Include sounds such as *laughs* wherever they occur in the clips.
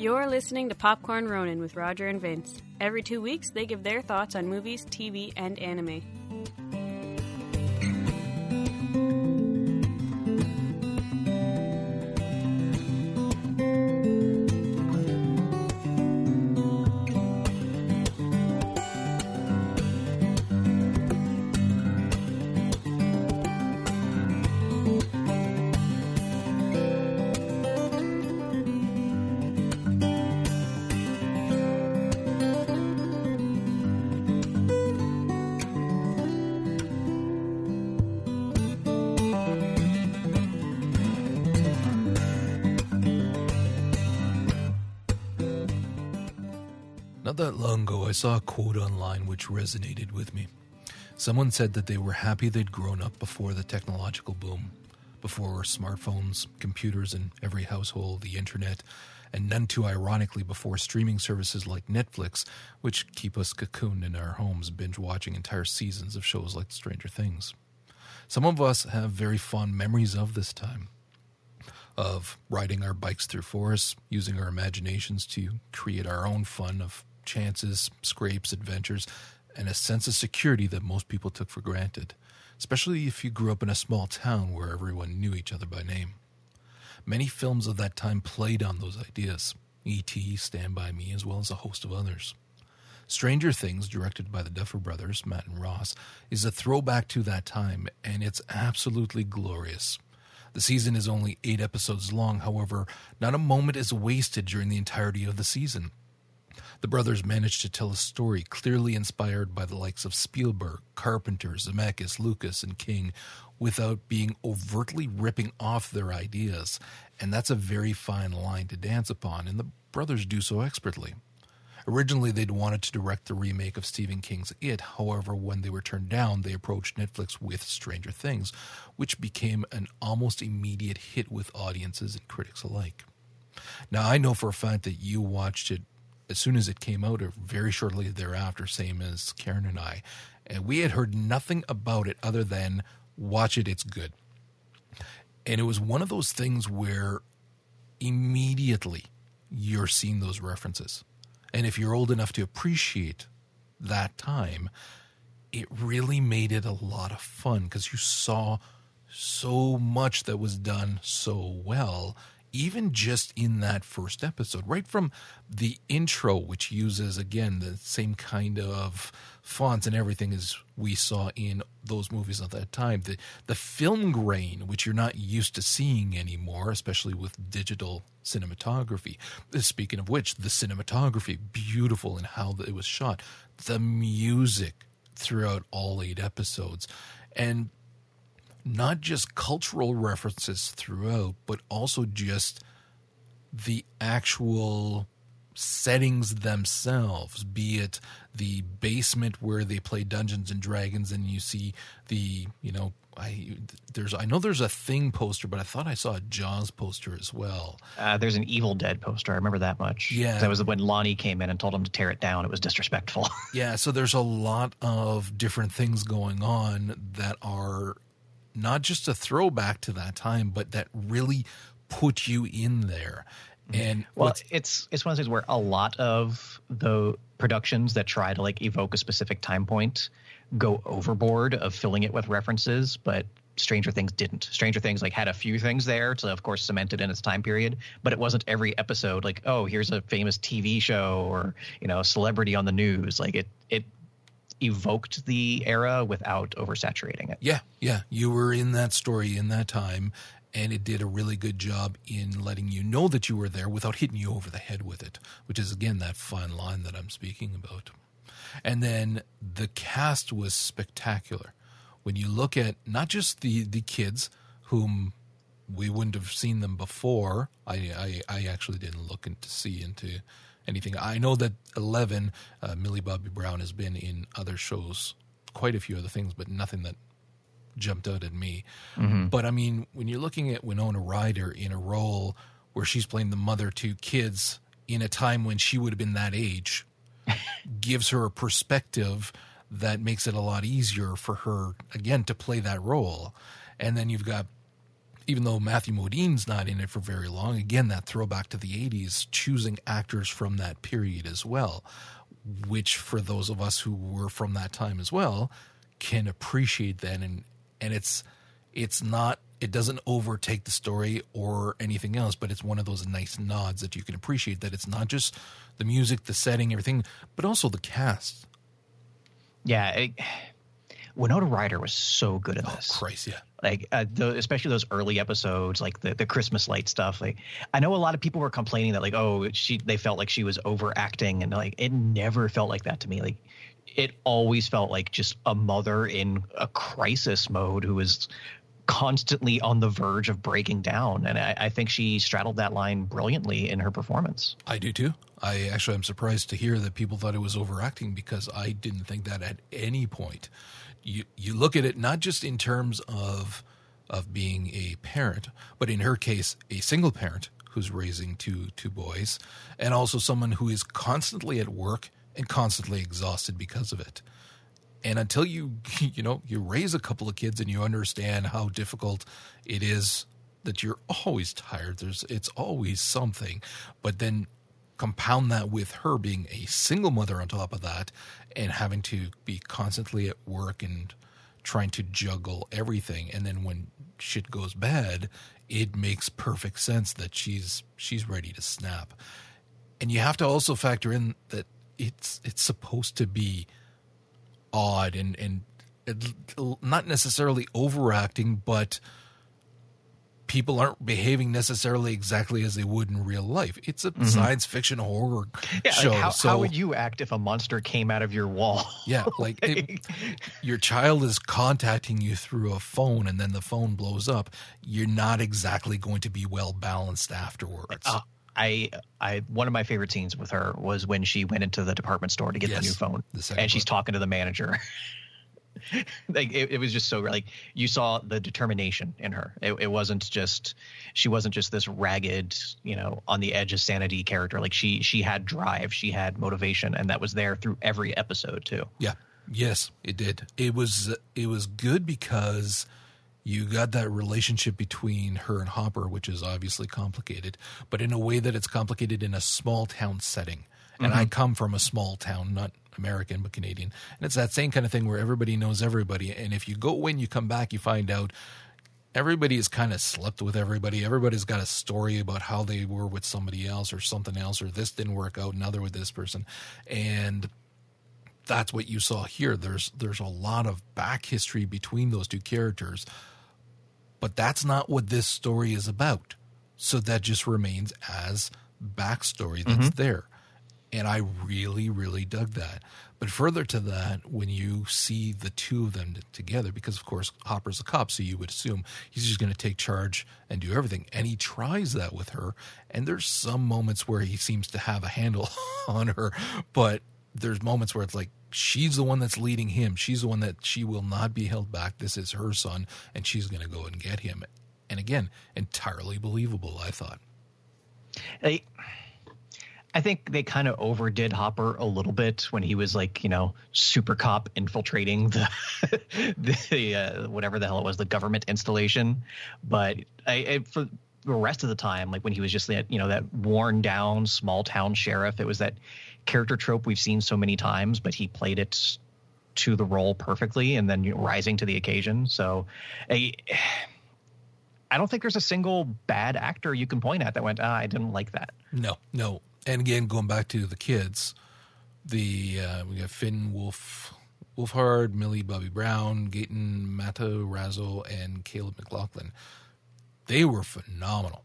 You're listening to Popcorn Ronin with Roger and Vince. Every two weeks, they give their thoughts on movies, TV, and anime. Saw a quote online which resonated with me. Someone said that they were happy they'd grown up before the technological boom, before smartphones, computers in every household, the internet, and none too ironically before streaming services like Netflix, which keep us cocooned in our homes binge watching entire seasons of shows like Stranger Things. Some of us have very fond memories of this time of riding our bikes through forests, using our imaginations to create our own fun of chances, scrapes, adventures, and a sense of security that most people took for granted, especially if you grew up in a small town where everyone knew each other by name. Many films of that time played on those ideas E.T., Stand By Me, as well as a host of others. Stranger Things, directed by the Duffer Brothers, Matt and Ross, is a throwback to that time, and it's absolutely glorious. The season is only eight episodes long, however, not a moment is wasted during the entirety of the season. The brothers managed to tell a story clearly inspired by the likes of Spielberg, Carpenter, Zemeckis, Lucas, and King without being overtly ripping off their ideas, and that's a very fine line to dance upon, and the brothers do so expertly. Originally, they'd wanted to direct the remake of Stephen King's It. However, when they were turned down, they approached Netflix with Stranger Things, which became an almost immediate hit with audiences and critics alike. Now, I know for a fact that you watched it as soon as it came out, or very shortly thereafter, same as Karen and I. And we had heard nothing about it other than watch it, it's good. And it was one of those things where immediately you're seeing those references. And if you're old enough to appreciate that time, it really made it a lot of fun because you saw so much that was done so well, even just in that first episode, right from the intro, which uses again the same kind of fonts and everything as we saw in those movies at that time. The the film grain, which you're not used to seeing anymore, especially with digital cinematography. Speaking of which, the cinematography, beautiful in how it was shot. The music throughout all eight episodes. And not just cultural references throughout, but also just the actual settings themselves, be it the basement where they play Dungeons and Dragons and you see the, you know, I there's I know there's a thing poster, but I thought I saw a Jaws poster as well. Uh, there's an Evil Dead poster. I remember that much. Yeah. that was when Lonnie came in and told him to tear it down. It was disrespectful. *laughs* Yeah, so there's a lot of different things going on that are not just a throwback to that time, but that really put you in there. Mm-hmm. And well, it's it's one of those things where a lot of the productions that try to like evoke a specific time point go overboard of filling it with references, but Stranger Things didn't. Stranger Things like had a few things there to of course cement it in its time period, but it wasn't every episode like, oh, here's a famous TV show or, you know, a celebrity on the news. Like it it evoked the era without oversaturating it. Yeah, yeah. You were in that story in that time, and it did a really good job in letting you know that you were there without hitting you over the head with it, which is, again, that fine line that I'm speaking about. And then the cast was spectacular. When you look at not just the, the kids, whom we wouldn't have seen them before, I, I, I actually didn't look into see into anything. I know that Eleven, uh, Millie Bobby Brown, has been in other shows, quite a few other things, but nothing that jumped out at me. But I mean, when you're looking at Winona Ryder in a role where she's playing the mother to kids in a time when she would have been that age, *laughs* gives her a perspective that makes it a lot easier for her again to play that role. And then you've got even though Matthew Modine's not in it for very long, again, that throwback to the 80s, choosing actors from that period as well, which for those of us who were from that time as well can appreciate that. And, and it's, it's not, it doesn't overtake the story or anything else, but it's one of those nice nods that you can appreciate that it's not just the music, the setting, everything, but also the cast. Yeah. It, Winona Ryder was so good at Oh, this. Christ, yeah. like uh, the, especially those early episodes like the, the christmas light stuff like i know a lot of people were complaining that like oh she they felt like she was overacting and like it never felt like that to me like it always felt like just a mother in a crisis mode who was constantly on the verge of breaking down and i, I think she straddled that line brilliantly in her performance I do too. I actually am surprised to hear that people thought it was overacting because I didn't think that at any point. You you look at it not just in terms of of being a parent, but in her case, a single parent who's raising two two boys, and also someone who is constantly at work and constantly exhausted because of it. And until you *laughs* you know you raise a couple of kids and you understand how difficult it is that you're always tired there's it's always something but then compound that with her being a single mother on top of that and having to be constantly at work and trying to juggle everything. And then when shit goes bad it makes perfect sense that she's she's ready to snap. And you have to also factor in that it's it's supposed to be odd and and not necessarily overacting but people aren't behaving necessarily exactly as they would in real life. It's a science fiction horror yeah show like how, so how would you act if a monster came out of your wall? *laughs* Yeah like it, your child is contacting you through a phone and then the phone blows up. You're not exactly going to be well balanced afterwards. Uh, I, I, one of my favorite scenes with her was when she went into the department store to get Yes, the new phone, the and she's one. talking to the manager. *laughs* *laughs* like it, it was just so like you saw the determination in her. It, it wasn't just she wasn't just this ragged, you know, on the edge of sanity character. Like she she had drive, she had motivation, and that was there through every episode too. Yeah. Yes, it did. It was it was good because you got that relationship between her and Hopper, which is obviously complicated, but in a way that it's complicated in a small town setting. And I mm-hmm. come from a small town, not American but Canadian, and it's that same kind of thing where everybody knows everybody. And if you go in, you come back, you find out everybody has kind of slept with everybody. Everybody's got a story about how they were with somebody else or something else, or this didn't work out, now they're with this person, and that's what you saw here. There's there's a lot of back history between those two characters, but that's not what this story is about. So that just remains as backstory that's mm-hmm. there. And I really, really dug that. But further to that, when you see the two of them together, because of course Hopper's a cop, so you would assume he's just going to take charge and do everything. And he tries that with her. And there's some moments where he seems to have a handle *laughs* on her, but there's moments where it's like she's the one that's leading him. She's the one that she will not be held back. This is her son, and she's going to go and get him. And again, entirely believable, I thought. I, I think they kind of overdid Hopper a little bit when he was like, you know, super cop infiltrating *laughs* the, the uh, whatever the hell it was, the government installation. But I, I, for the rest of the time, like when he was just that, you know, that worn down small town sheriff, it was that character trope we've seen so many times, but he played it to the role perfectly and then you know, rising to the occasion. So I, I don't think there's a single bad actor you can point at that went, ah, I didn't like that. No, no. And again, going back to the kids, the uh, we got Finn Wolf, Wolfhard, Millie Bobby Brown, Gaten Matarazzo, and Caleb McLaughlin. They were phenomenal.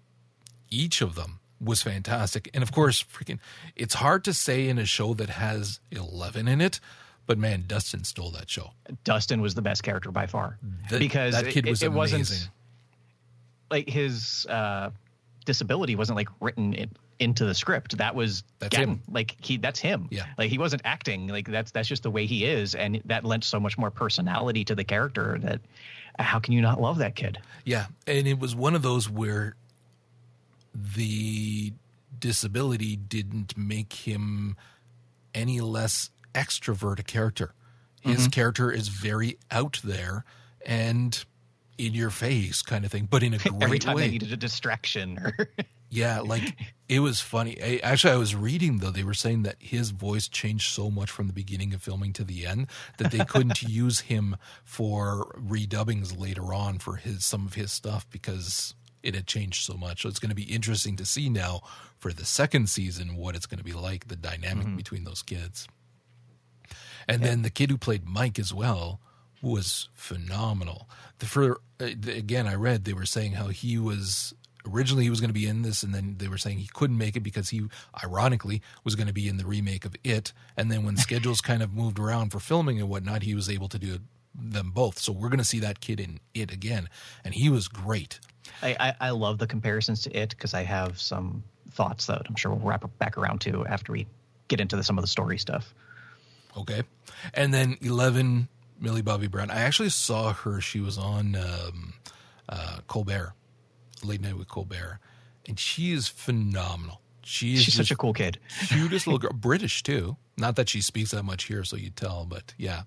Each of them was fantastic. And of course, freaking, it's hard to say in a show that has 11 in it, but man, Dustin stole that show. Dustin was the best character by far That- because that kid it, was it amazing. wasn't like his uh, disability wasn't like written in, into the script. That was That's Gaten. him. Like he, that's him. Yeah. Like he wasn't acting. Like that's that's just the way he is, and that lent so much more personality to the character. That how can you not love that kid? Yeah, and it was one of those where the disability didn't make him any less extrovert a character. His mm-hmm. character is very out there, and in your face kind of thing, but in a *laughs* great Every time way. they needed a distraction or Yeah, like it was funny. I, actually, I was reading though; they were saying that his voice changed so much from the beginning of filming to the end that they couldn't *laughs* use him for redubbings later on for his some of his stuff because it had changed so much. So it's going to be interesting to see now for the second season what it's going to be like the dynamic between those kids. And then the kid who played Mike as well was phenomenal. The for uh, again, I read they were saying how he was originally he was going to be in this, and then they were saying he couldn't make it because he, ironically, was going to be in the remake of It. And then when *laughs* schedules kind of moved around for filming and whatnot, he was able to do them both. So we're going to see that kid in It again, and he was great. I, I, I love the comparisons to it because I have some thoughts that I'm sure we'll wrap back around to after we get into the, some of the story stuff. Okay. And then 11, Millie Bobby Brown. I actually saw her. She was on um, uh, Colbert, Late Night with Colbert. And she is phenomenal. She is She's such a cool kid. *laughs* cutest little girl. British, too. Not that she speaks that much here, so you tell, but yeah.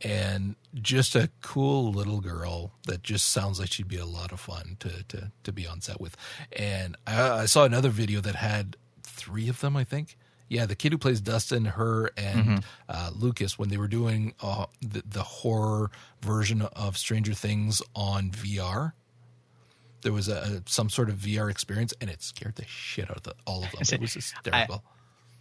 And just a cool little girl that just sounds like she'd be a lot of fun to, to, to be on set with. And I, I saw another video that had three of them, I think. Yeah, the kid who plays Dustin, her, and uh, Lucas, when they were doing uh, the, the horror version of Stranger Things on VR, there was a some sort of VR experience, and it scared the shit out of the, all of them. *laughs* It was hysterical.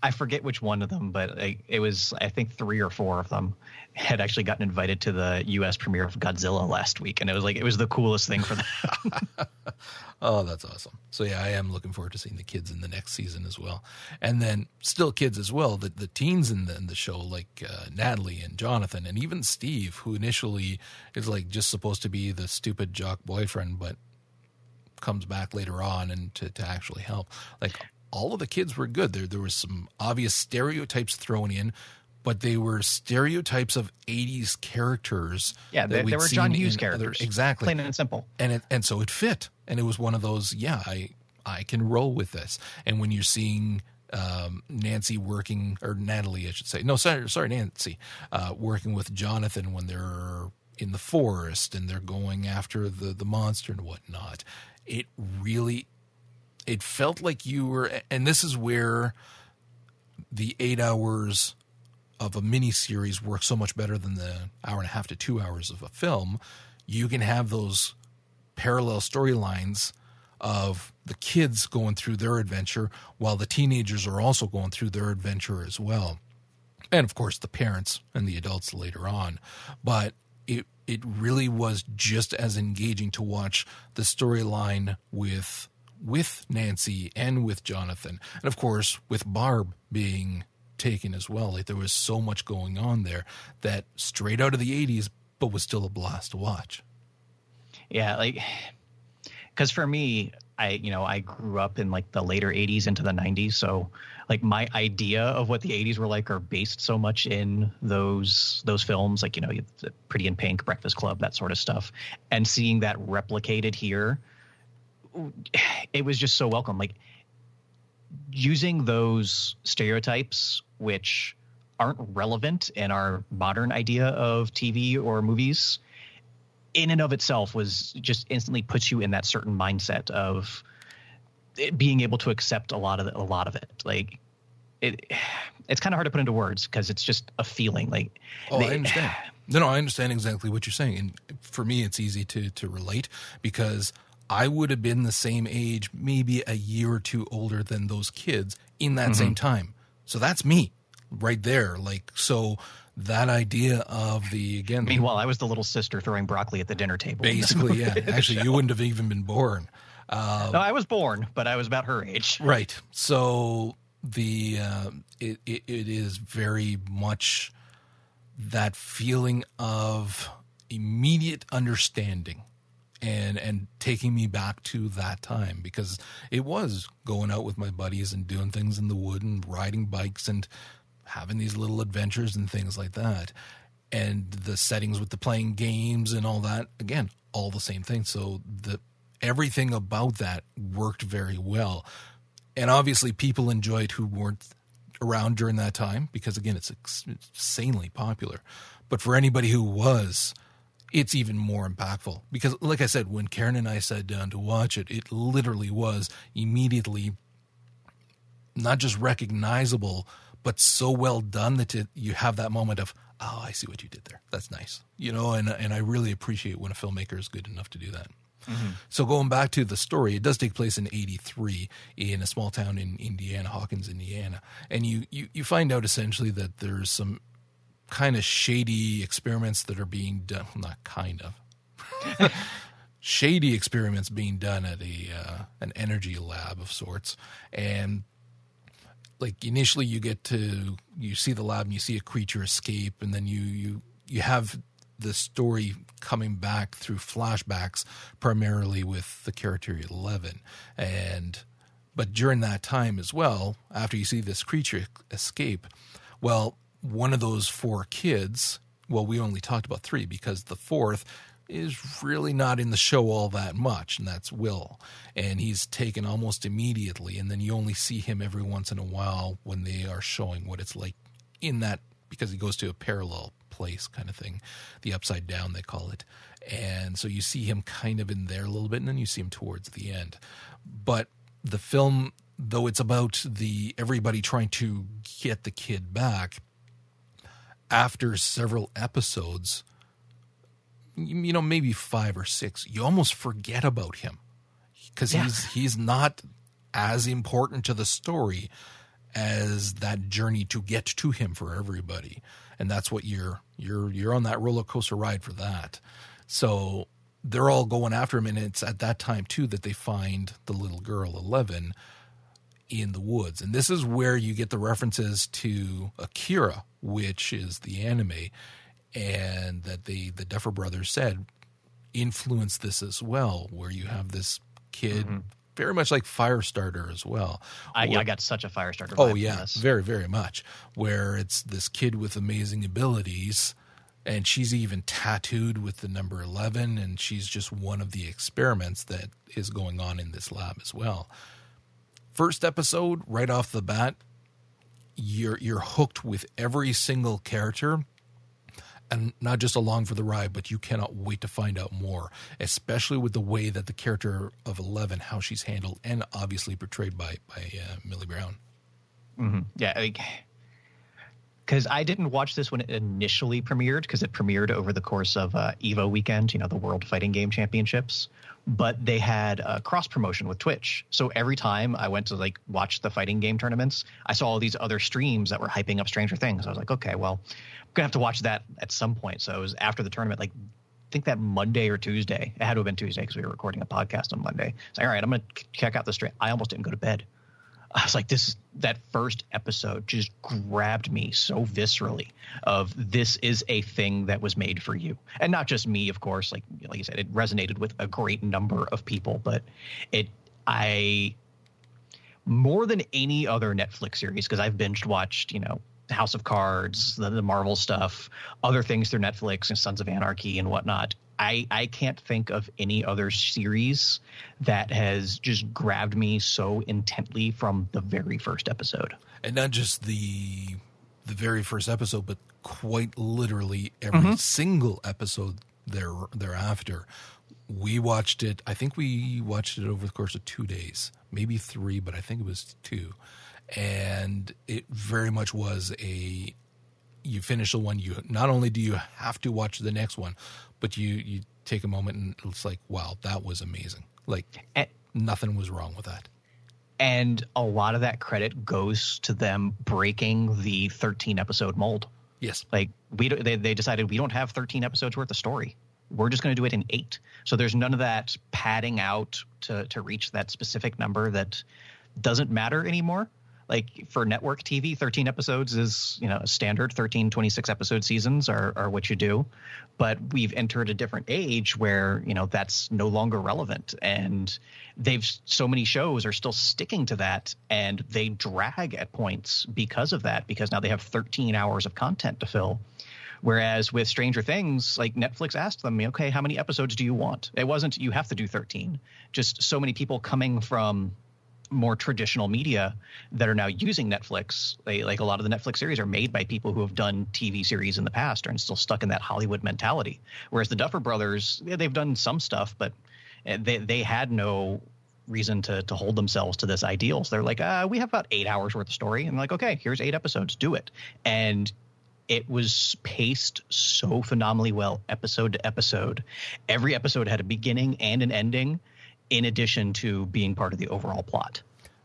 I forget which one of them, but I, it was I think three or four of them had actually gotten invited to the U.S. premiere of Godzilla last week, and it was like it was the coolest thing for them. *laughs* *laughs* Oh, that's awesome. So yeah, I am looking forward to seeing the kids in the next season as well. And then still kids as well, the the teens in the in the show like uh, Natalie and Jonathan and even Steve, who initially is like just supposed to be the stupid jock boyfriend, but comes back later on and to, to actually help. Like all of the kids were good. There there was some obvious stereotypes thrown in, but they were stereotypes of '80s characters. yeah, they, they were John Hughes in other- characters, exactly plain and simple. and it, and so it fit and it was one of those yeah i i can roll with this and when you're seeing um, nancy working or natalie i should say no sorry sorry nancy uh, working with jonathan when they're in the forest and they're going after the the monster and whatnot it really it felt like you were and this is where the eight hours of a mini series works so much better than the hour and a half to two hours of a film. You can have those parallel storylines of the kids going through their adventure while the teenagers are also going through their adventure as well. And of course the parents and the adults later on. But it it really was just as engaging to watch the storyline with with Nancy and with Jonathan. And of course with Barb being taken as well. Like there was so much going on there that straight out of the 80s but was still a blast to watch. Yeah, like because for me, I you know I grew up in like the later '80s into the '90s, so like my idea of what the '80s were like are based so much in those those films, like you know, Pretty in Pink, Breakfast Club, that sort of stuff, and seeing that replicated here, it was just so welcome. Like using those stereotypes, which aren't relevant in our modern idea of TV or movies in and of itself was just instantly puts you in that certain mindset of it being able to accept a lot of the, a lot of it. Like it, it's kind of hard to put into words because it's just a feeling. Like Oh, I understand. *sighs* No, no, I understand exactly what you're saying, and for me, it's easy to to relate because I would have been the same age, maybe a year or two older than those kids in that same mm-hmm. time. So that's me, right there. Like so, that idea of the again, the- Meanwhile, I was the little sister throwing broccoli at the dinner table. *laughs* basically, yeah. *laughs* Actually, you wouldn't have even been born. Uh, No, I was born, but I was about her age. Right. So the uh, it, it it is very much that feeling of immediate understanding and and taking me back to that time because it was going out with my buddies and doing things in the wood and riding bikes and having these little adventures and things like that and the settings with the playing games and all that again all the same thing so the everything about that worked very well. And obviously people enjoyed who weren't around during that time because again it's insanely popular. But for anybody who was it's even more impactful because like i said when karen and i sat down to watch it it literally was immediately not just recognizable but so well done that you have that moment of oh i see what you did there. That's nice. You know and and i really appreciate when a filmmaker is good enough to do that mm-hmm. so going back to the story it does take place in 83 in a small town in indiana hawkins indiana and you you, you find out essentially that there's some kind of shady experiments that are being done. Not kind of. *laughs* shady experiments being done at a uh, an energy lab of sorts, and like initially you get to you see the lab and you see a creature escape, and then you you you have the story coming back through flashbacks, primarily with the character Eleven, and but during that time as well, after you see this creature escape, well one of those four kids, well, we only talked about three because the fourth is really not in the show all that much, and that's Will. And he's taken almost immediately, and then you only see him every once in a while when they are showing what it's like in that because he goes to a parallel place kind of thing, the upside down they call it. And so you see him kind of in there a little bit, and then you see him towards the end. But the film, though it's about the everybody trying to get the kid back, after several episodes, you know, maybe five or six, you almost forget about him because yeah. he's he's not as important to the story as that journey to get to him for everybody, and that's what you're you're you're on that roller coaster ride for that. So they're all going after him, and it's at that time too that they find the little girl, Eleven, in the woods. And this is where you get the references to Akira, which is the anime, and that the the Duffer brothers said influenced this as well, where you have this kid mm-hmm. Very much like Firestarter as well. I, where, I got such a Firestarter. Oh yeah, very very much. Where it's this kid with amazing abilities. And she's even tattooed with the number 11, and she's just one of the experiments that is going on in this lab as well first episode, right off the bat, you're you're hooked with every single character and not just along for the ride, but you cannot wait to find out more, especially with the way that the character of Eleven, how she's handled, and obviously portrayed by by uh, Millie Brown. Mm-hmm. Yeah, because I didn't watch this when it initially premiered because it premiered over the course of uh, Evo weekend, you know, the World Fighting Game Championships but they had a cross promotion with Twitch. So every time I went to like watch the fighting game tournaments, I saw all these other streams that were hyping up Stranger Things. I was like, okay, well, I'm gonna have to watch that at some point. So it was after the tournament, like I think that Monday or Tuesday. It had to have been Tuesday because we were recording a podcast on Monday. So all right, I'm gonna check out the stream. I almost didn't go to bed. I was like, this that first episode just grabbed me so viscerally. Of this is a thing that was made for you, and not just me, of course. Like like you said, it resonated with a great number of people. But it, I, more than any other Netflix series, because I've binged watched, you know, House of Cards, the, the Marvel stuff, other things through Netflix and Sons of Anarchy and whatnot. I, I can't think of any other series that has just grabbed me so intently from the very first episode. And not just the the very first episode, but quite literally every mm-hmm. single episode there thereafter. We watched it. I think we watched it over the course of two days, maybe three, but I think it was two. And it very much was a you finish the one you not only do you have to watch the next one but you you take a moment and it's like wow that was amazing. Like and, nothing was wrong with that. And a lot of that credit goes to them breaking the 13 episode mold. Yes. Like we they, they decided we don't have 13 episodes worth of story. We're just going to do it in eight. So there's none of that padding out to to reach that specific number that doesn't matter anymore like for network TV, 13 episodes is, you know, standard 13, 26 episode seasons are, are what you do. But we've entered a different age where, you know, that's no longer relevant. And they've so many shows are still sticking to that and they drag at points because of that, because now they have 13 hours of content to fill. Whereas with Stranger Things, like Netflix asked them, okay, how many episodes do you want? It wasn't you have to do 13. Just so many people coming from more traditional media that are now using Netflix. They, like a lot of the Netflix series are made by people who have done TV series in the past and still stuck in that Hollywood mentality. Whereas the Duffer Brothers, they've done some stuff, but eh, they they had no reason to to hold themselves to this ideal. So they're like, uh, we have about eight hours worth of story, and like, okay, here's eight episodes, do it. And it was paced so phenomenally well, episode to episode. Every episode had a beginning and an ending in addition to being part of the overall plot.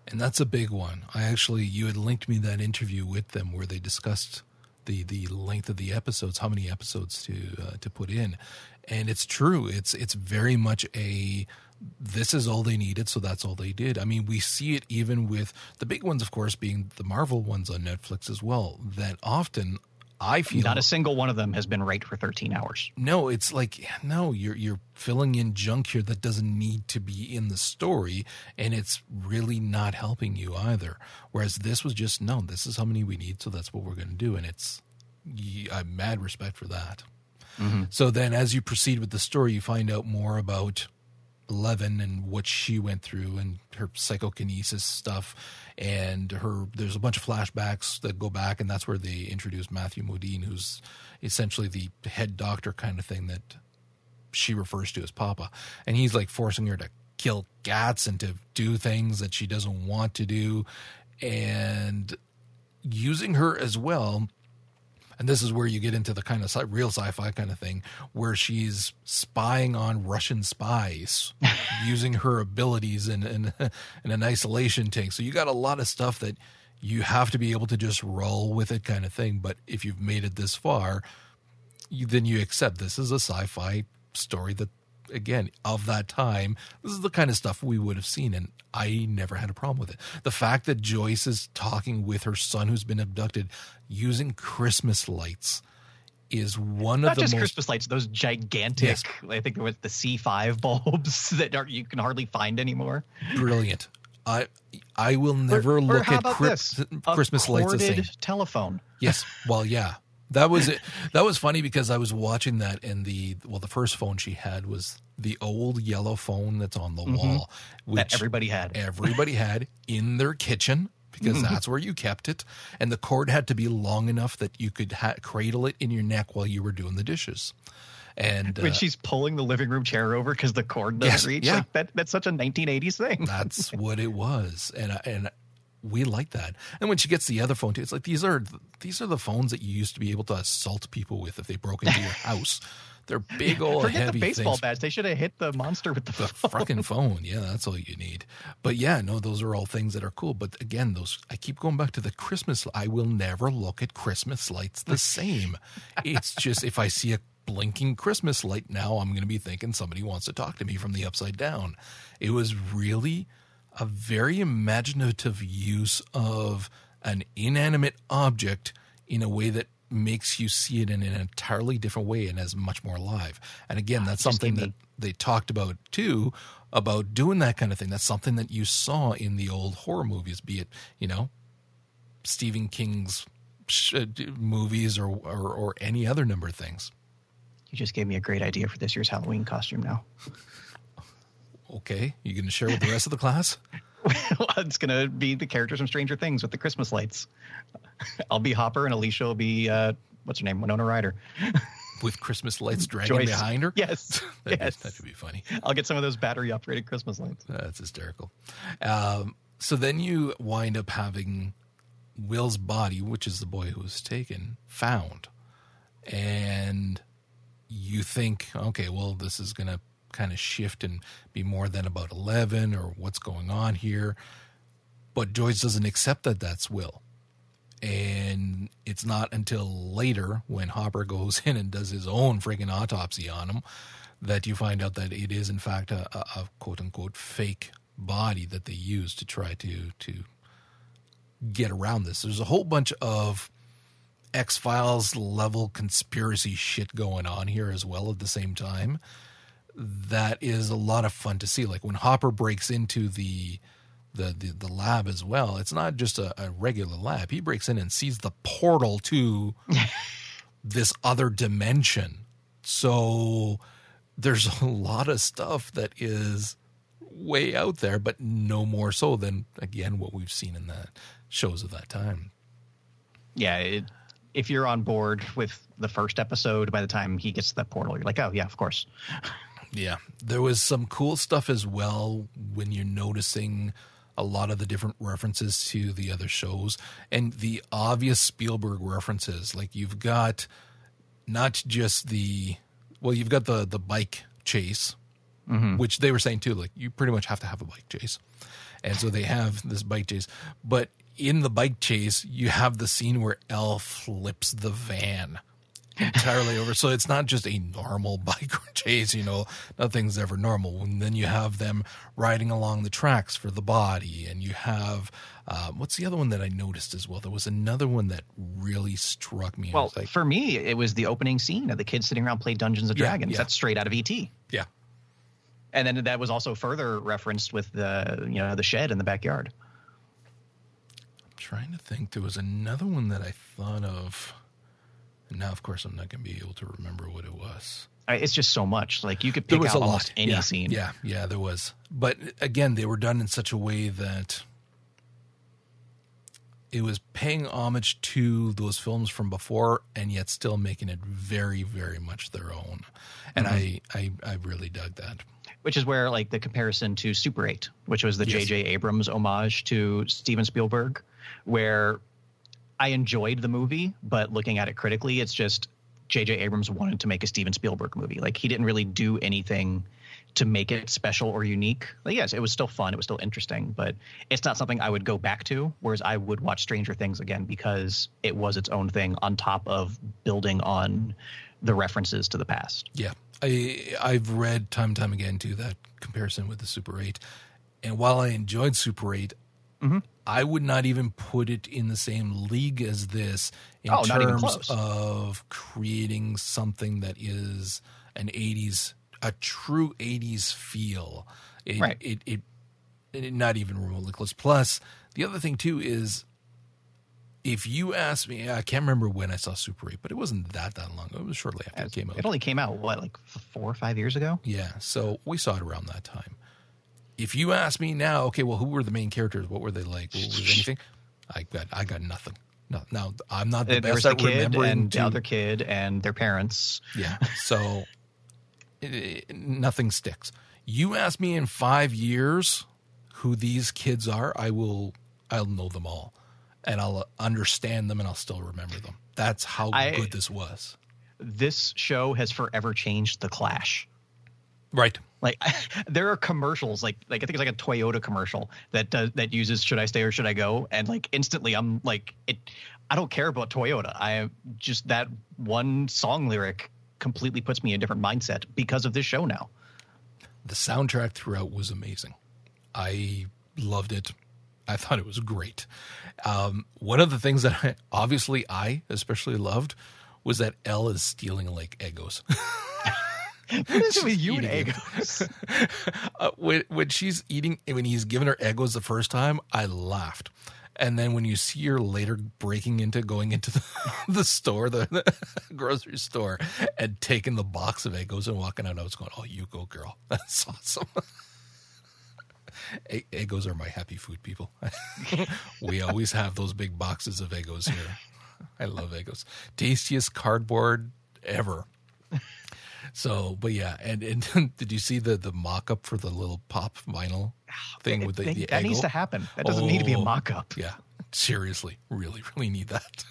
And that's a big one. I actually, you had linked me that interview with them where they discussed the the length of the episodes, how many episodes to uh, to put in, and it's true. It's it's very much a this is all they needed, so that's all they did. I mean, we see it even with the big ones, of course, being the Marvel ones on Netflix as well. That often I feel not a single one of them has been right for 13 hours. No, it's like no, you're you're filling in junk here that doesn't need to be in the story, and it's really not helping you either. Whereas this was just no, this is how many we need, so that's what we're going to do, and it's I have mad respect for that. Mm-hmm. So then, as you proceed with the story, you find out more about Eleven and what she went through and her psychokinesis stuff. And her there's a bunch of flashbacks that go back and that's where they introduce Matthew Modine who's essentially the head doctor kind of thing that she refers to as Papa. And he's like forcing her to kill cats and to do things that she doesn't want to do. And using her as well and this is where you get into the kind of real sci-fi kind of thing where she's spying on Russian spies *laughs* using her abilities in, in in an isolation tank. So you got a lot of stuff that you have to be able to just roll with it kind of thing. But if you've made it this far, you, then you accept this is a sci-fi story that again of that time this is the kind of stuff we would have seen and i never had a problem with it the fact that joyce is talking with her son who's been abducted using christmas lights is one Not of the just most Christmas lights; those gigantic. Yes. I think there was the C5 bulbs *laughs* that are, you can hardly find anymore. Brilliant. I I will never or, look or at Christmas lights the same. Telephone. Yes. Well, yeah. That was it. That was funny because I was watching that and the well, the first phone she had was the old yellow phone that's on the mm-hmm. wall, which that everybody had. Everybody had in their kitchen because mm-hmm. that's where you kept it, and the cord had to be long enough that you could ha- cradle it in your neck while you were doing the dishes. And when uh, she's pulling the living room chair over because the cord doesn't yes, reach, yeah. like that, that's such a 1980s thing. that's what it was, and and we like that. And when she gets the other phone too, it's like these are these are the phones that you used to be able to assault people with if they broke into your *laughs* house. They're big *laughs* old Forget heavy the baseball things. bats. They should have hit the monster with the, the *laughs* phone. fucking phone. Yeah, that's all you need. But yeah, no, those are all things that are cool. But again, those I keep going back to the Christmas. I will never look at Christmas lights the same. it's just if I see a blinking Christmas light now, I'm going to be thinking somebody wants to talk to me from the upside down. It was really a very imaginative use of an inanimate object in a way that makes you see it in an entirely different way and as much more alive. And again, that's something that they talked about too about doing that kind of thing. That's something that you saw in the old horror movies, be it you know Stephen King's uh, movies or, or or any other number of things. You just gave me a great idea for this year's Halloween costume. Now. *laughs* Okay, you going to share with the rest of the class? *laughs* well, it's going to be the characters from Stranger Things with the Christmas lights. *laughs* I'll be Hopper, and Alicia will be uh, what's her name, Winona Ryder. *laughs* with Christmas lights dragging Joyce. behind her. Yes, that, yes, that should be funny. I'll get some of those battery operated Christmas lights. That's hysterical. Um, so then you wind up having Will's body, which is the boy who was taken, found, and you think, okay, well, this is going to kind of shift and be more than about 11 or what's going on here. But Joyce doesn't accept that that's Will. And it's not until later when Hopper *laughs* goes in and does his own freaking autopsy on him that you find out that it is, in fact, a, a, a quote unquote fake body that they use to try to, to get around this. There's a whole bunch of X Files level conspiracy shit going on here as well at the same time that is a lot of fun to see. Like when Hopper breaks into the the the, the lab as well, it's not just a, a, regular lab. He breaks in and sees the portal to *laughs* this other dimension. So there's a lot of stuff that is way out there, but no more so than again what we've seen in the shows of that time. Yeah, it, if you're on board with the first episode, by the time he gets to that portal, you're like, oh yeah, of course. *laughs* Yeah, there was some cool stuff as well when you're noticing a lot of the different references to the other shows and the obvious Spielberg references. Like you've got not just the well, you've got the the bike chase, mm-hmm. which they were saying too. Like you pretty much have to have a bike chase, and so they have this bike chase. But in the bike chase, you have the scene where El flips the van entirely over. So it's not just a normal *laughs* bike chase, you know, nothing's ever normal. And then you have them riding along the tracks for the body, and you have um, what's the other one that I noticed as well? There was another one that really struck me. Well, like, for me, it was the opening scene of the kids sitting around playing Dungeons and Dragons. Yeah. That's straight out of ET. Yeah. And then that was also further referenced with the you know the shed in the backyard. I'm trying to think. There was another one that I thought of. Now, of course, I'm not going to be able to remember what it was. It's just so much. Like you could pick out almost lot. any yeah, scene. Yeah, yeah, there was. But again, they were done in such a way that it was paying homage to those films from before, and yet still making it very, very much their own. And mm-hmm. I, I, I really dug that. Which is where like the comparison to Super Eight, which was the J.J. Yes. Abrams homage to Steven Spielberg, where I enjoyed the movie, but looking at it critically, it's just J.J. Abrams wanted to make a Steven Spielberg movie. Like he didn't really do anything to make it special or unique. Like, yes, it was still fun, it was still interesting, but it's not something I would go back to. Whereas I would watch Stranger Things again because it was its own thing on top of building on the references to the past. Yeah, I I've read time and time again too that comparison with the Super Eight, and while I enjoyed Super Eight, mm-hmm. I would not even put it in the same league as this in oh, terms of creating something that is an 80s a true 80s feel. It, right. It, it, it, not even remotely close. Plus, the other thing too is if you ask me, I can't remember when I saw Super 8, but it wasn't that that long ago. It was shortly after it came out. It only came out what, like four or five years ago? Yeah, so we saw it around that time if you ask me now, okay, well, who were the main characters? What were they like? was anything? I got I got nothing. No, now I'm not the there best at the remembering and to, the other kid and their parents. Yeah, *laughs* so it, it, nothing sticks. You ask me in five years who these kids are, I will I'll know them all, and I'll uh, understand them, and I'll still remember them. That's how I, good this was. This show has forever changed the Clash. Right. Like *laughs* there are commercials, like like I think it's like a Toyota commercial that does that uses "Should I stay or should I go?" And like instantly, I'm like, it. I don't care about Toyota. I just that one song lyric completely puts me in a different mindset because of this show now. The soundtrack throughout was amazing. I loved it. I thought it was great. Um, one of the things that I, obviously I especially loved was that El is stealing like Eggos. *laughs* *laughs* what is it with you and Eggos? *laughs* uh, when, when she's eating, when he's giving her Eggos the first time, I laughed. And then when you see her later breaking into going into the, *laughs* the store, the, the, grocery store, and taking the box of Eggos and walking out, I was going, "Oh, you go, girl! That's awesome." Eggos are my happy food, people. we always have those big boxes of Eggos here. I love Eggos. Tastiest cardboard ever. So, but yeah, and and *laughs* did you see the the mock up for the little pop vinyl ah, thing with the, they, the that needs to happen. That doesn't oh, need to be a oh, mock up. Yeah, seriously, really, really need that.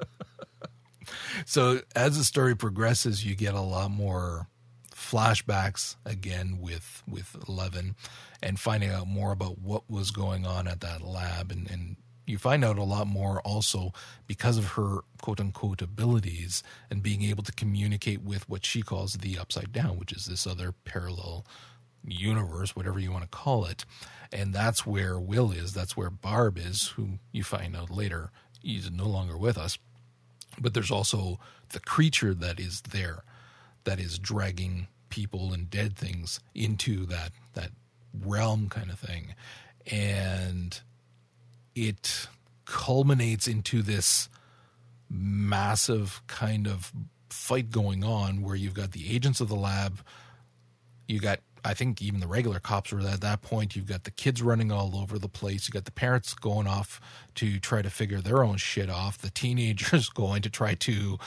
*laughs* so as the story progresses, you get a lot more flashbacks again with with Eleven and finding out more about what was going on at that lab and, and you find out a lot more also because of her quote unquote abilities and being able to communicate with what she calls the upside down, which is this other parallel universe, whatever you want to call it. And that's where Will is. That's where Barb is, who you find out later he's no longer with us. But there's also the creature that is there that is dragging people and dead things into that that realm kind of thing. And it culminates into this massive kind of fight going on where you've got the agents of the lab you got I think even the regular cops were at that point. You've got the kids running all over the place. You got the parents going off to try to figure their own shit off. The teenagers *laughs* going to try to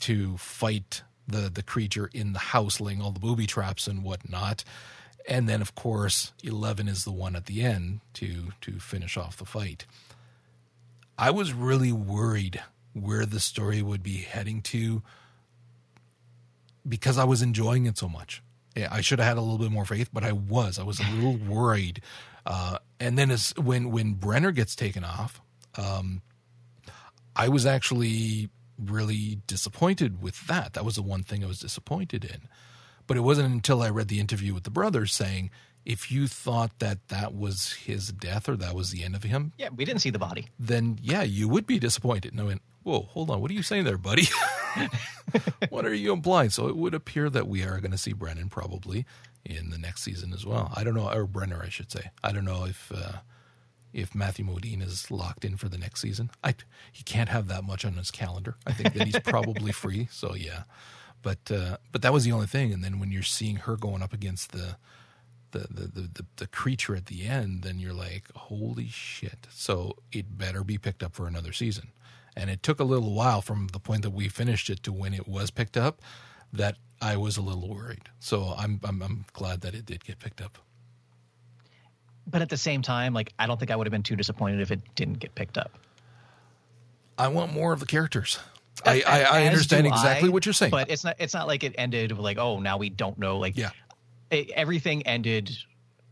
to fight the the creature in the house, laying all the booby traps and whatnot. And then, of course, Eleven is the one at the end to to finish off the fight. I was really worried where the story would be heading to because I was enjoying it so much. Yeah, I should have had a little bit more faith, but I was. I was a little *laughs* worried. Uh, and then as when when Brenner gets taken off, um, I was actually really disappointed with that. That was the one thing I was disappointed in. But it wasn't until I read the interview with the brothers saying, if you thought that that was his death or that was the end of him, Yeah, we didn't see the body. then yeah, you would be disappointed. And I went, whoa, hold on, what are you saying there, buddy? *laughs* what are you implying? So it would appear that we are going to see Brennan probably in the next season as well. I don't know, or Brenner, I should say. I don't know if uh, if Matthew Modine is locked in for the next season. I he can't have that much on his calendar. I think that he's probably *laughs* free. So yeah, but uh, but that was the only thing. And then when you're seeing her going up against the the, the, the, the, the creature at the end, then you're like, holy shit. So it better be picked up for another season. And it took a little while from the point that we finished it to when it was picked up that I was a little worried. So I'm, I'm, I'm glad that it did get picked up. But at the same time, like I don't think I would have been too disappointed if it didn't get picked up. I want more of the characters. I, I, I understand exactly I, what you're saying. But it's not it's not like it ended with like, oh, now we don't know. Like yeah. It, everything ended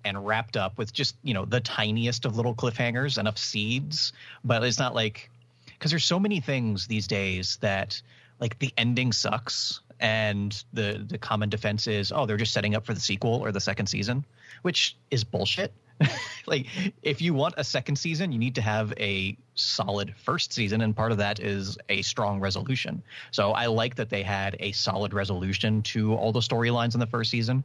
and wrapped up with just, you know, the tiniest of little cliffhangers, enough seeds. But it's not like because there's so many things these days that like the ending sucks and the the common defense is oh they're just setting up for the sequel or the second season which is bullshit *laughs* like if you want a second season you need to have a solid first season and part of that is a strong resolution. So i like that they had a solid resolution to all the storylines in the first season.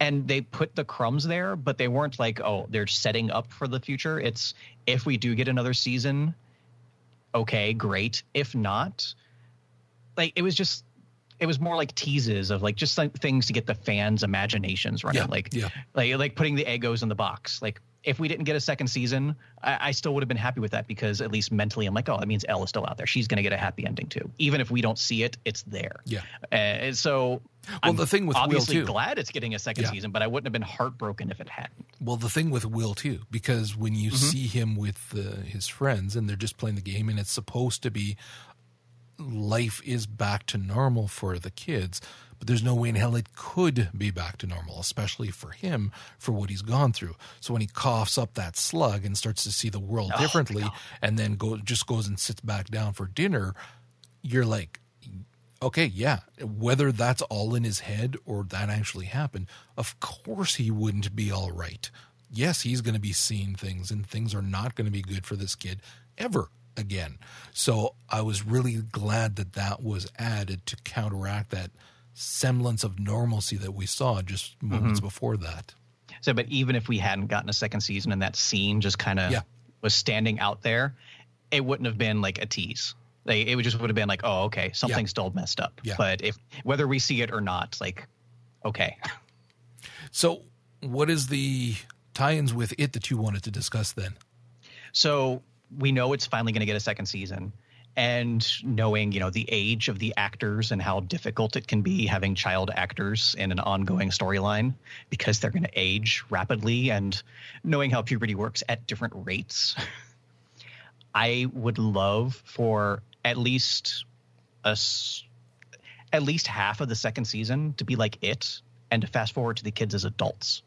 And they put the crumbs there but they weren't like oh they're setting up for the future. It's if we do get another season okay great. If not like it was just it was more like teases of like just like things to get the fans' imaginations running. Yeah, like, yeah. like like putting the Eggos in the box. Like if we didn't get a second season, I, I still would have been happy with that because at least mentally, I'm like, oh, that means El is still out there. She's going to get a happy ending too, even if we don't see it. It's there. Yeah. Uh, and so, Well, I'm the thing with Will, obviously too- glad it's getting a second Yeah. season, but I wouldn't have been heartbroken if it hadn't. Well, the thing with Will too, because when you see him with uh, his friends and they're just playing the game, and it's supposed to be life is back to normal for the kids, but there's no way in hell it could be back to normal, especially for him for what he's gone through. So when he coughs up that slug and starts to see the world oh, differently, and then go just goes and sits back down for dinner, you're like, okay, yeah, whether that's all in his head or that actually happened, of course he wouldn't be all right. Yes, he's going to be seeing things, and things are not going to be good for this kid ever again. So I was really glad that that was added to counteract that semblance of normalcy that we saw just mm-hmm. moments before that. So, but even if we hadn't gotten a second season and that scene just kind of Yeah. was standing out there, it wouldn't have been like a tease. Like it would just would have been like, oh, okay, something's still messed up. Yeah. But if whether we see it or not, like, okay, *laughs* So, what is the tie-ins with it that you wanted to discuss then? so we know it's finally going to get a second season. And knowing, you know, the age of the actors and how difficult it can be having child actors in an ongoing storyline because they're going to age rapidly and knowing how puberty works at different rates. I would love for at least us at least half of the second season to be like it and to fast forward to the kids as adults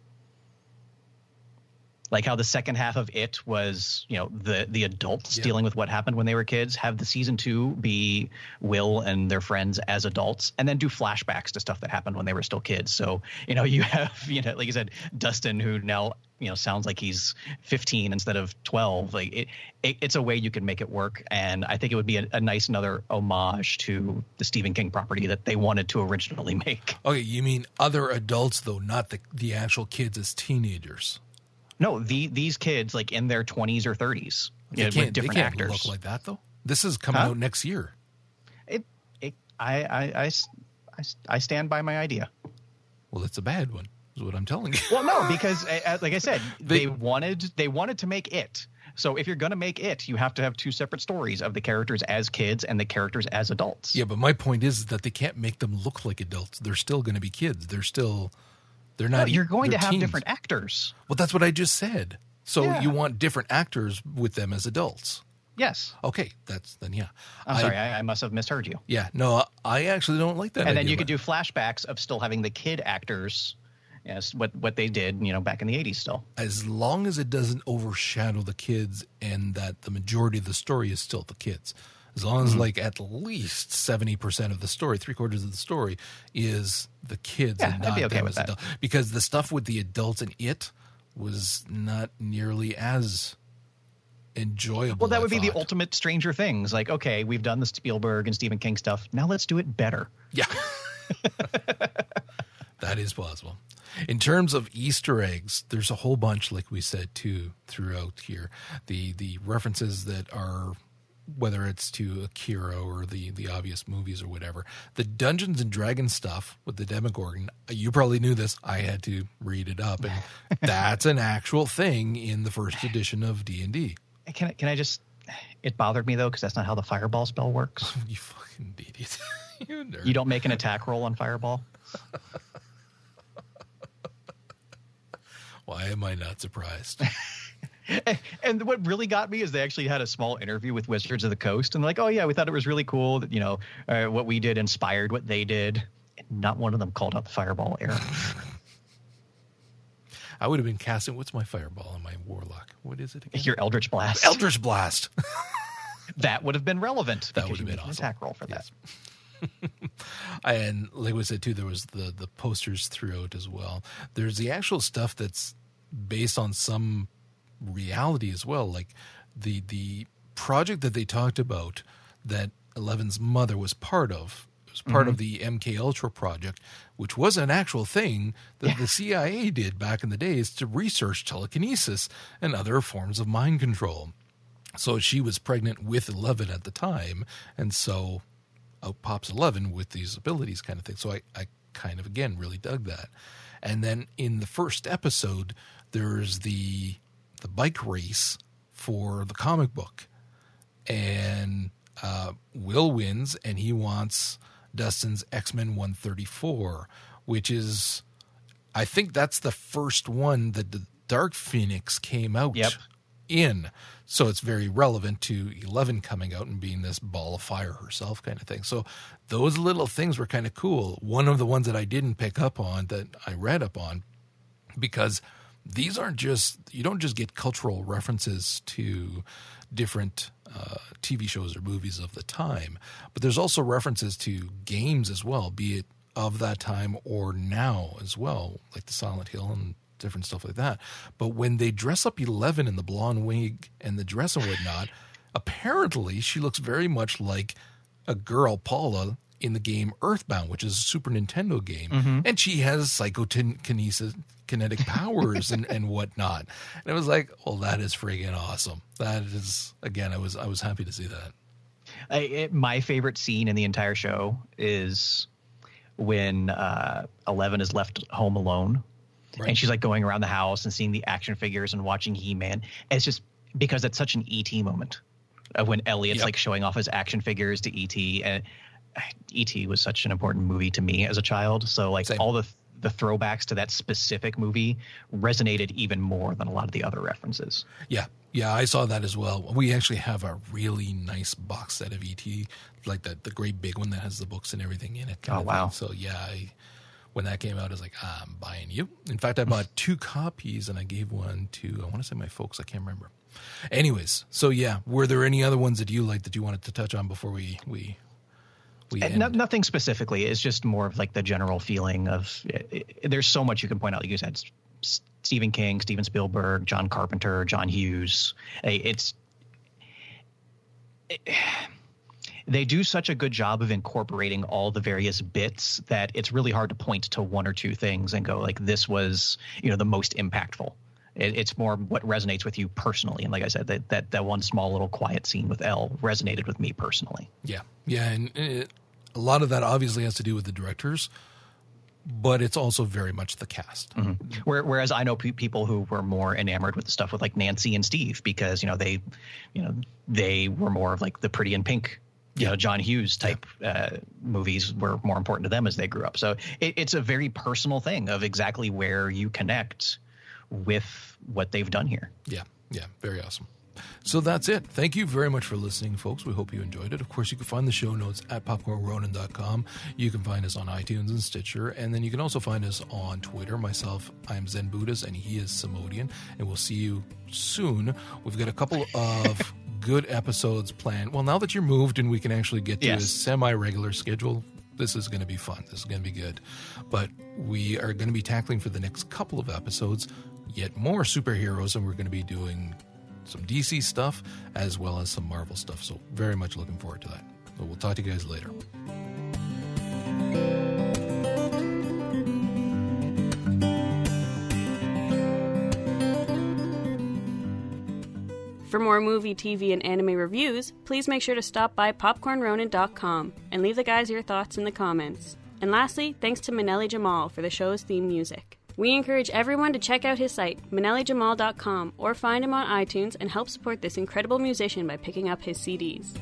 like how the second half of it was you know the the adults Yeah. dealing with what happened when they were kids have the season two be will and their friends as adults and then do flashbacks to stuff that happened when they were still kids so you know *laughs* you have you know like you said dustin who now you know sounds like he's 15 instead of 12 like it, it it's a way you can make it work and i think it would be a, a nice another homage to the stephen king property that they wanted to originally *laughs* make Okay, you mean other adults though, not the the actual kids as teenagers. No the these kids like in their 20s or 30s you They know, with different they can't actors look like that though. This is coming Huh? out next year. it, it I, I, I I I stand by my idea. Well, it's a bad one. Is what I'm telling you. Well, no, because like I said, *laughs* they, they wanted they wanted to make it. So if you're going to make it, you have to have two separate stories of the characters as kids and the characters as adults. Yeah, but my point is that they can't make them look like adults. They're still going to be kids. They're still they're not. No, you're going to have teens. different actors. Well, that's what I just said. So yeah. you want different actors with them as adults. Yes. Okay, that's then yeah. I'm I, sorry, I, I, must have misheard you. Yeah, no, I actually don't like that. And then you could do flashbacks of still having the kid actors Yes, what what they did, you know, back in the '80s. Still, as long as it doesn't overshadow the kids, and that the majority of the story is still the kids. As long as, mm-hmm. like, at least seventy percent of the story, three quarters of the story, is the kids yeah, and not okay them as adults. Because the stuff with the adults in it was not nearly as enjoyable. Well, that would be the ultimate Stranger Things. Like, okay, we've done the Spielberg and Stephen King stuff. Now let's do it better. Yeah. *laughs* that is possible. In terms of Easter eggs, there's a whole bunch, like we said too, throughout here. The the references that are whether it's to Akira or the the obvious movies or whatever. The Dungeons and Dragons stuff with the Demogorgon, you probably knew this. I had to read it up, and *laughs* that's an actual thing in the first edition of D and D. Can I, can I just? It bothered me though because that's not how the Fireball spell works. *laughs* you fucking idiot! *laughs* you, you don't make an attack roll on Fireball. Why am I not surprised? *laughs* and what really got me is they actually had a small interview with Wizards of the Coast, and like, oh yeah, we thought it was really cool that you know uh, what we did inspired what they did. And not one of them called out the Fireball era. I would have been casting. What's my Fireball and my Warlock? What is it again? Your Eldritch Blast. Eldritch Blast. *laughs* *laughs* that would have been relevant. That would have been awesome. attack roll for yes. that. and like we said too, there was the the posters throughout as well. There's the actual stuff that's based on some reality as well. Like the the project that they talked about that Eleven's mother was part of was part mm-hmm. of the MK Ultra project, which was an actual thing that yeah. the CIA did back in the days to research telekinesis and other forms of mind control. So she was pregnant with Eleven at the time, and so out pops Eleven with these abilities, kind of thing. So I, I kind of again really dug that. And then in the first episode, there's the the bike race for the comic book, and uh, Will wins, and he wants Dustin's X Men 134, which is, I think that's the first one that the Dark Phoenix came out yep. in. So it's very relevant to Eleven coming out and being this ball of fire herself, kind of thing. So those little things were kind of cool. One of the ones that I didn't pick up on that I read up on because these aren't just you don't just get cultural references to different uh, TV shows or movies of the time, but there's also references to games as well, be it of that time or now as well, like the Silent Hill and different stuff like that. But when they dress up Eleven in the blonde wig and the dress and whatnot, apparently she looks very much like a girl, Paula, in the game Earthbound, which is a Super Nintendo game, mm-hmm. and she has psychokinesis, kinetic powers, and, and whatnot. And it was like, well, that is freaking awesome. That is again, I was I was happy to see that. I, it, my favorite scene in the entire show is when uh, Eleven is left home alone, right. and she's like going around the house and seeing the action figures and watching He Man. It's just because it's such an ET moment of when Elliot's yep. like showing off his action figures to ET and ET was such an important movie to me as a child. So like Same. all the the throwbacks to that specific movie resonated even more than a lot of the other references. Yeah. Yeah, I saw that as well. We actually have a really nice box set of ET, like the the great big one that has the books and everything in it. Oh wow! So yeah, I, when that came out, I was like, I'm buying you. In fact, I bought two copies and I gave one to I want to say my folks. I can't remember. Anyways, so yeah, were there any other ones that you liked that you wanted to touch on before we we we uh, no, nothing specifically. It's just more of like the general feeling of it, it, there's so much you can point out. Like you said, Stephen King, Steven Spielberg, John Carpenter, John Hughes. It's it, they do such a good job of incorporating all the various bits that it's really hard to point to one or two things and go like this was you know the most impactful it's more what resonates with you personally and like i said that, that that one small little quiet scene with El resonated with me personally yeah yeah and it, a lot of that obviously has to do with the directors, but it's also very much the cast. Mm-hmm. Whereas I know pe- people who were more enamored with the stuff with like Nancy and Steve because you know they, you know, they were more of like the Pretty in Pink you know John Hughes type yeah. uh, movies were more important to them as they grew up. So it, it's a very personal thing of exactly where you connect with what they've done here. Yeah, yeah, very awesome. So that's it. Thank you very much for listening, folks. We hope you enjoyed it. Of course, you can find the show notes at popcornronin.com. You can find us on iTunes and Stitcher. And then you can also find us on Twitter. Myself, I'm Zen Buddhas, and he is Simodian. And we'll see you soon. We've got a couple of *laughs* good episodes planned. Well, now that you're moved and we can actually get to yes. a semi regular schedule, this is going to be fun. This is going to be good. But we are going to be tackling for the next couple of episodes yet more superheroes, and we're going to be doing some DC stuff as well as some Marvel stuff. So, very much looking forward to that. But we'll talk to you guys later. For more movie, TV, and anime reviews, please make sure to stop by popcornronin.com and leave the guys your thoughts in the comments. And lastly, thanks to Manelli Jamal for the show's theme music. We encourage everyone to check out his site, manellijamal.com, or find him on iTunes and help support this incredible musician by picking up his CDs.